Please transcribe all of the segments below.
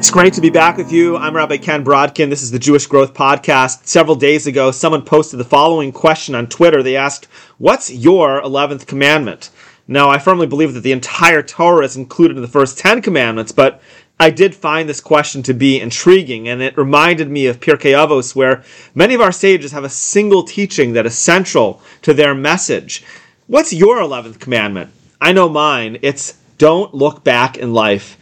It's great to be back with you. I'm Rabbi Ken Brodkin. This is the Jewish Growth Podcast. Several days ago, someone posted the following question on Twitter. They asked, What's your 11th commandment? Now, I firmly believe that the entire Torah is included in the first 10 commandments, but I did find this question to be intriguing, and it reminded me of Pirkei Avos, where many of our sages have a single teaching that is central to their message. What's your 11th commandment? I know mine. It's don't look back in life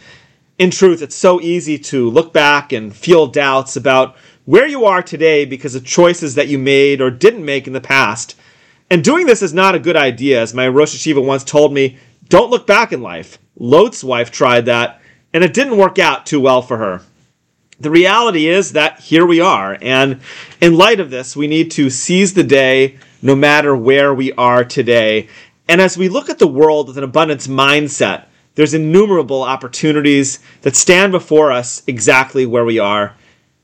in truth, it's so easy to look back and feel doubts about where you are today because of choices that you made or didn't make in the past. And doing this is not a good idea, as my Rosh Yeshiva once told me, don't look back in life. Lot's wife tried that, and it didn't work out too well for her. The reality is that here we are, and in light of this, we need to seize the day no matter where we are today. And as we look at the world with an abundance mindset, there's innumerable opportunities that stand before us exactly where we are.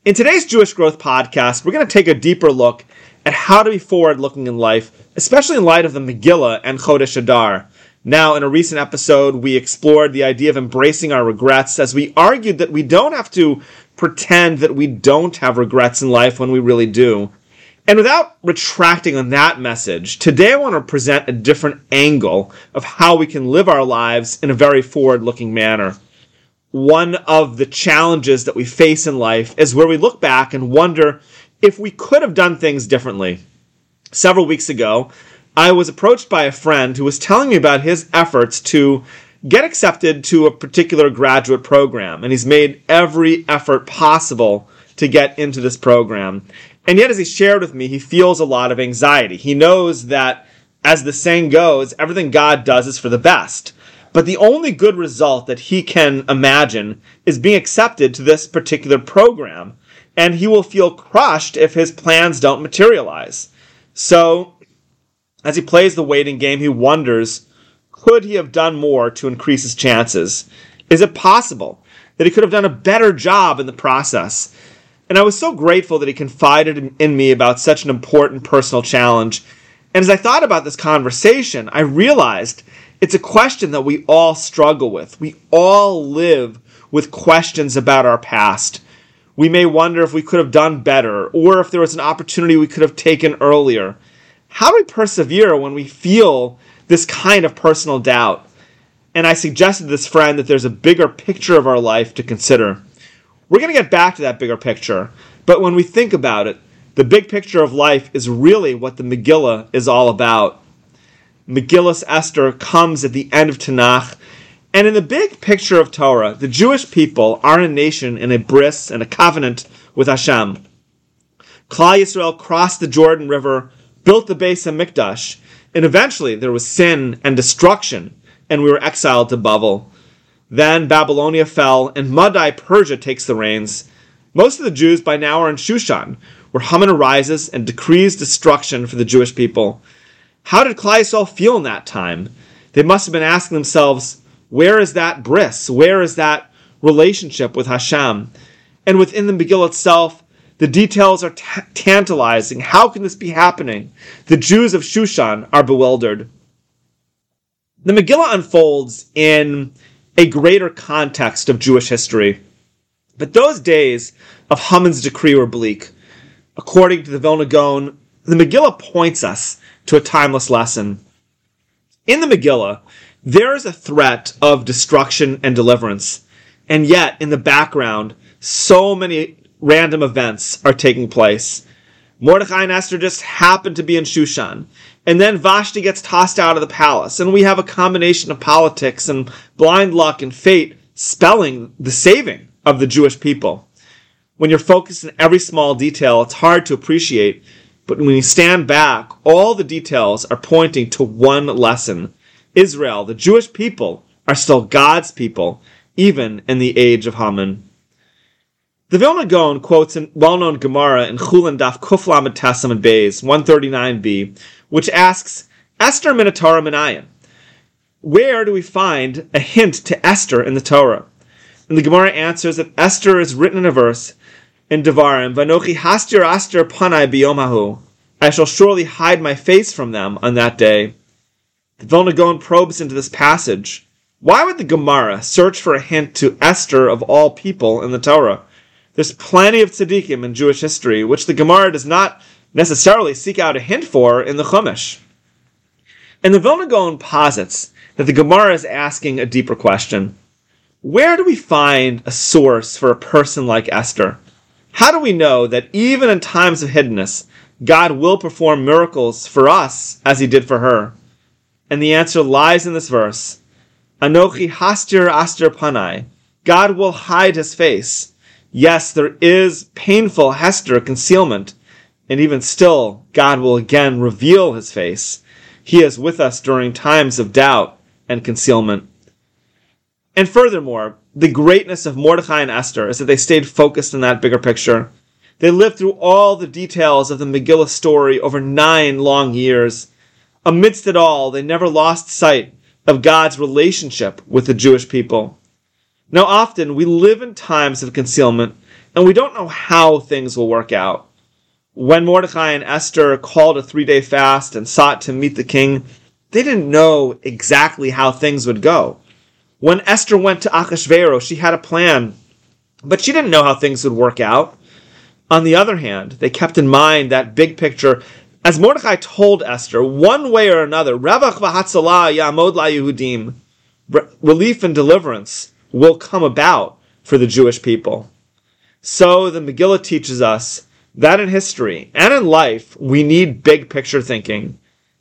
In today's Jewish Growth podcast, we're going to take a deeper look at how to be forward looking in life, especially in light of the Megillah and Chodesh Adar. Now, in a recent episode, we explored the idea of embracing our regrets as we argued that we don't have to pretend that we don't have regrets in life when we really do. And without retracting on that message, today I want to present a different angle of how we can live our lives in a very forward looking manner. One of the challenges that we face in life is where we look back and wonder if we could have done things differently. Several weeks ago, I was approached by a friend who was telling me about his efforts to get accepted to a particular graduate program, and he's made every effort possible to get into this program. And yet, as he shared with me, he feels a lot of anxiety. He knows that, as the saying goes, everything God does is for the best. But the only good result that he can imagine is being accepted to this particular program. And he will feel crushed if his plans don't materialize. So, as he plays the waiting game, he wonders could he have done more to increase his chances? Is it possible that he could have done a better job in the process? And I was so grateful that he confided in me about such an important personal challenge. And as I thought about this conversation, I realized it's a question that we all struggle with. We all live with questions about our past. We may wonder if we could have done better or if there was an opportunity we could have taken earlier. How do we persevere when we feel this kind of personal doubt? And I suggested to this friend that there's a bigger picture of our life to consider. We're going to get back to that bigger picture, but when we think about it, the big picture of life is really what the Megillah is all about. Megillah Esther comes at the end of Tanakh, and in the big picture of Torah, the Jewish people are a nation in a bris and a covenant with Hashem. Klal Yisrael crossed the Jordan River, built the Beis Hamikdash, and eventually there was sin and destruction, and we were exiled to Babel. Then Babylonia fell, and Madai Persia takes the reins. Most of the Jews by now are in Shushan, where Haman arises and decrees destruction for the Jewish people. How did Klal feel in that time? They must have been asking themselves, where is that bris? Where is that relationship with Hashem? And within the Megillah itself, the details are t- tantalizing. How can this be happening? The Jews of Shushan are bewildered. The Megillah unfolds in a greater context of Jewish history. But those days of Haman's decree were bleak. According to the Vilna Gaon, the Megillah points us to a timeless lesson. In the Megillah, there is a threat of destruction and deliverance, and yet in the background, so many random events are taking place. Mordechai and Esther just happen to be in Shushan. And then Vashti gets tossed out of the palace, and we have a combination of politics and blind luck and fate spelling the saving of the Jewish people. When you're focused on every small detail, it's hard to appreciate, but when you stand back, all the details are pointing to one lesson. Israel, the Jewish people, are still God's people, even in the age of Haman. The Vilna Gaon quotes a well-known Gemara in Chulin Daf Kuflam and Bays 139b, which asks, Esther min haTorah minayin. Where do we find a hint to Esther in the Torah? And the Gemara answers that Esther is written in a verse in Devarim, Vanochi hastir Esther panai biyomahu. I shall surely hide my face from them on that day. The Vilna Gaon probes into this passage. Why would the Gemara search for a hint to Esther of all people in the Torah? There's plenty of tzaddikim in Jewish history, which the Gemara does not necessarily seek out a hint for in the Chumash. And the Vilna Gaon posits that the Gemara is asking a deeper question. Where do we find a source for a person like Esther? How do we know that even in times of hiddenness, God will perform miracles for us as he did for her? And the answer lies in this verse. Anochi hastir astir panai. God will hide his face. Yes, there is painful Hester concealment, and even still, God will again reveal his face. He is with us during times of doubt and concealment. And furthermore, the greatness of Mordecai and Esther is that they stayed focused in that bigger picture. They lived through all the details of the Megillah story over nine long years. Amidst it all, they never lost sight of God's relationship with the Jewish people. Now, often we live in times of concealment and we don't know how things will work out. When Mordecai and Esther called a three day fast and sought to meet the king, they didn't know exactly how things would go. When Esther went to Achashverosh, she had a plan, but she didn't know how things would work out. On the other hand, they kept in mind that big picture. As Mordecai told Esther, one way or another, Revach v'hatzalah yamod la relief and deliverance will come about for the Jewish people. So the Megillah teaches us that in history and in life, we need big picture thinking.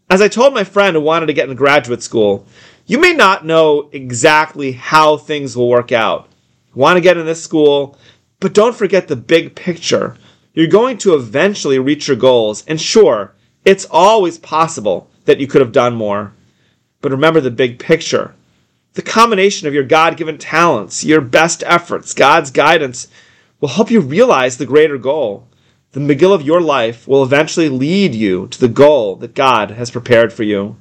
As I told my friend who wanted to get into graduate school, you may not know exactly how things will work out. You want to get in this school, but don't forget the big picture. You're going to eventually reach your goals, and sure, it's always possible that you could have done more. But remember the big picture. The combination of your God given talents, your best efforts, God's guidance will help you realize the greater goal. The Megillah of your life will eventually lead you to the goal that God has prepared for you.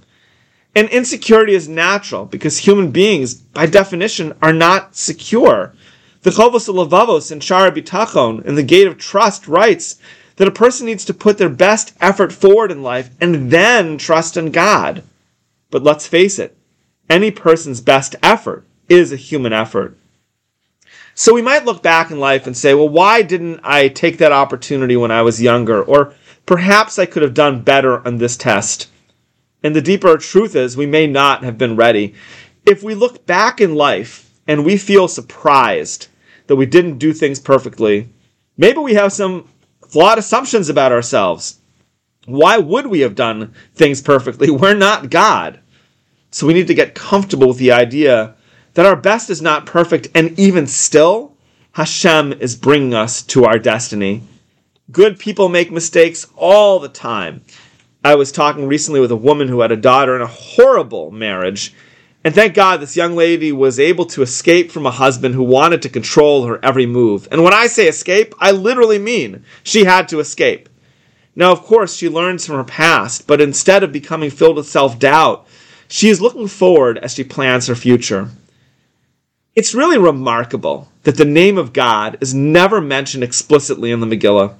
And insecurity is natural because human beings, by definition, are not secure. The Chovos Levavos in Shaar HaBitachon, in the Gate of Trust, writes that a person needs to put their best effort forward in life and then trust in God. But let's face it, any person's best effort is a human effort. So we might look back in life and say, well, why didn't I take that opportunity when I was younger? Or perhaps I could have done better on this test. And the deeper truth is, we may not have been ready. If we look back in life and we feel surprised that we didn't do things perfectly, maybe we have some flawed assumptions about ourselves. Why would we have done things perfectly? We're not God. So we need to get comfortable with the idea that our best is not perfect, and even still, Hashem is bringing us to our destiny. Good people make mistakes all the time. I was talking recently with a woman who had a daughter in a horrible marriage, and thank God this young lady was able to escape from a husband who wanted to control her every move. And when I say escape, I literally mean she had to escape. Now, of course, she learns from her past, but instead of becoming filled with self doubt, she is looking forward as she plans her future. It's really remarkable that the name of God is never mentioned explicitly in the Megillah.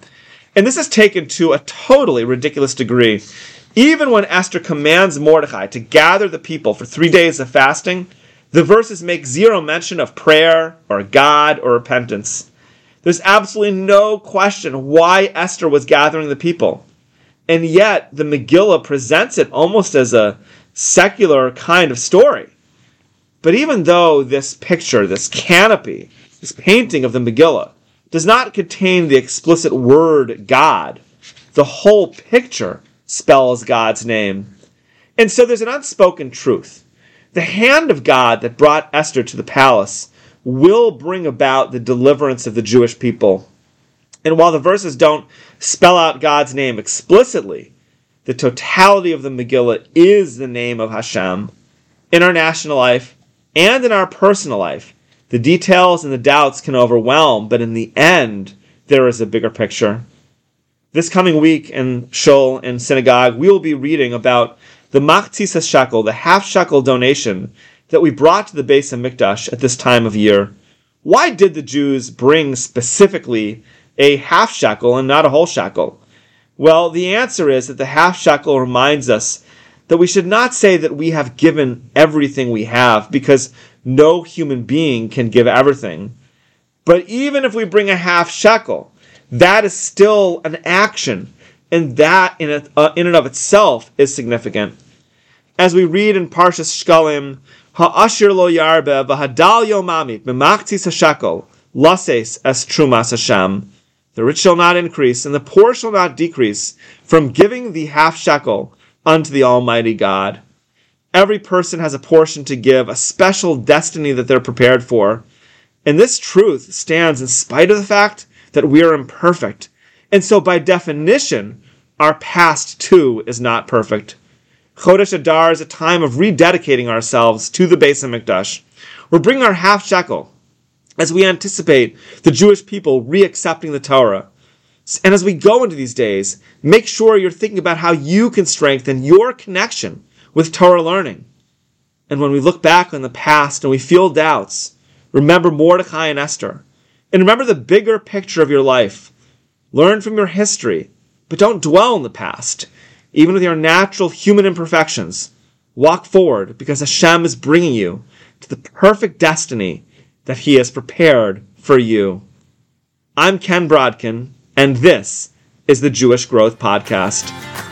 And this is taken to a totally ridiculous degree. Even when Esther commands Mordecai to gather the people for three days of fasting, the verses make zero mention of prayer or God or repentance. There's absolutely no question why Esther was gathering the people. And yet, the Megillah presents it almost as a secular kind of story. But even though this picture, this canopy, this painting of the Megillah, does not contain the explicit word God, the whole picture spells God's name. And so there's an unspoken truth. The hand of God that brought Esther to the palace will bring about the deliverance of the Jewish people. And while the verses don't spell out God's name explicitly, the totality of the Megillah is the name of Hashem. In our national life, and in our personal life. The details and the doubts can overwhelm, but in the end, there is a bigger picture. This coming week in Shul and synagogue, we will be reading about the Machtzis shekel, the half shekel donation that we brought to the Beis Hamikdash at this time of year. Why did the Jews bring specifically a half shekel and not a whole shekel? Well, the answer is that the half shekel reminds us that we should not say that we have given everything we have, because no human being can give everything. But even if we bring a half shekel, that is still an action, and that in, a, uh, in and of itself is significant. As we read in Parshas Shkalim, Ha'ashir lo yarbe v'hadal yomami b'machtis ha'shekel lases es trumas Hashem. The rich shall not increase, and the poor shall not decrease from giving the half shekel unto the Almighty God. Every person has a portion to give, a special destiny that they're prepared for. And this truth stands in spite of the fact that we are imperfect. And so, by definition, our past too is not perfect. Chodesh Adar is a time of rededicating ourselves to the Beis Hamikdash. We're bringing our half shekel as we anticipate the Jewish people reaccepting the Torah. And as we go into these days, make sure you're thinking about how you can strengthen your connection with Torah learning. And when we look back on the past and we feel doubts, remember Mordecai and Esther. And remember the bigger picture of your life. Learn from your history, but don't dwell in the past. Even with your natural human imperfections, walk forward because Hashem is bringing you to the perfect destiny that He has prepared for you. I'm Ken Brodkin, and this is the Jewish Growth Podcast.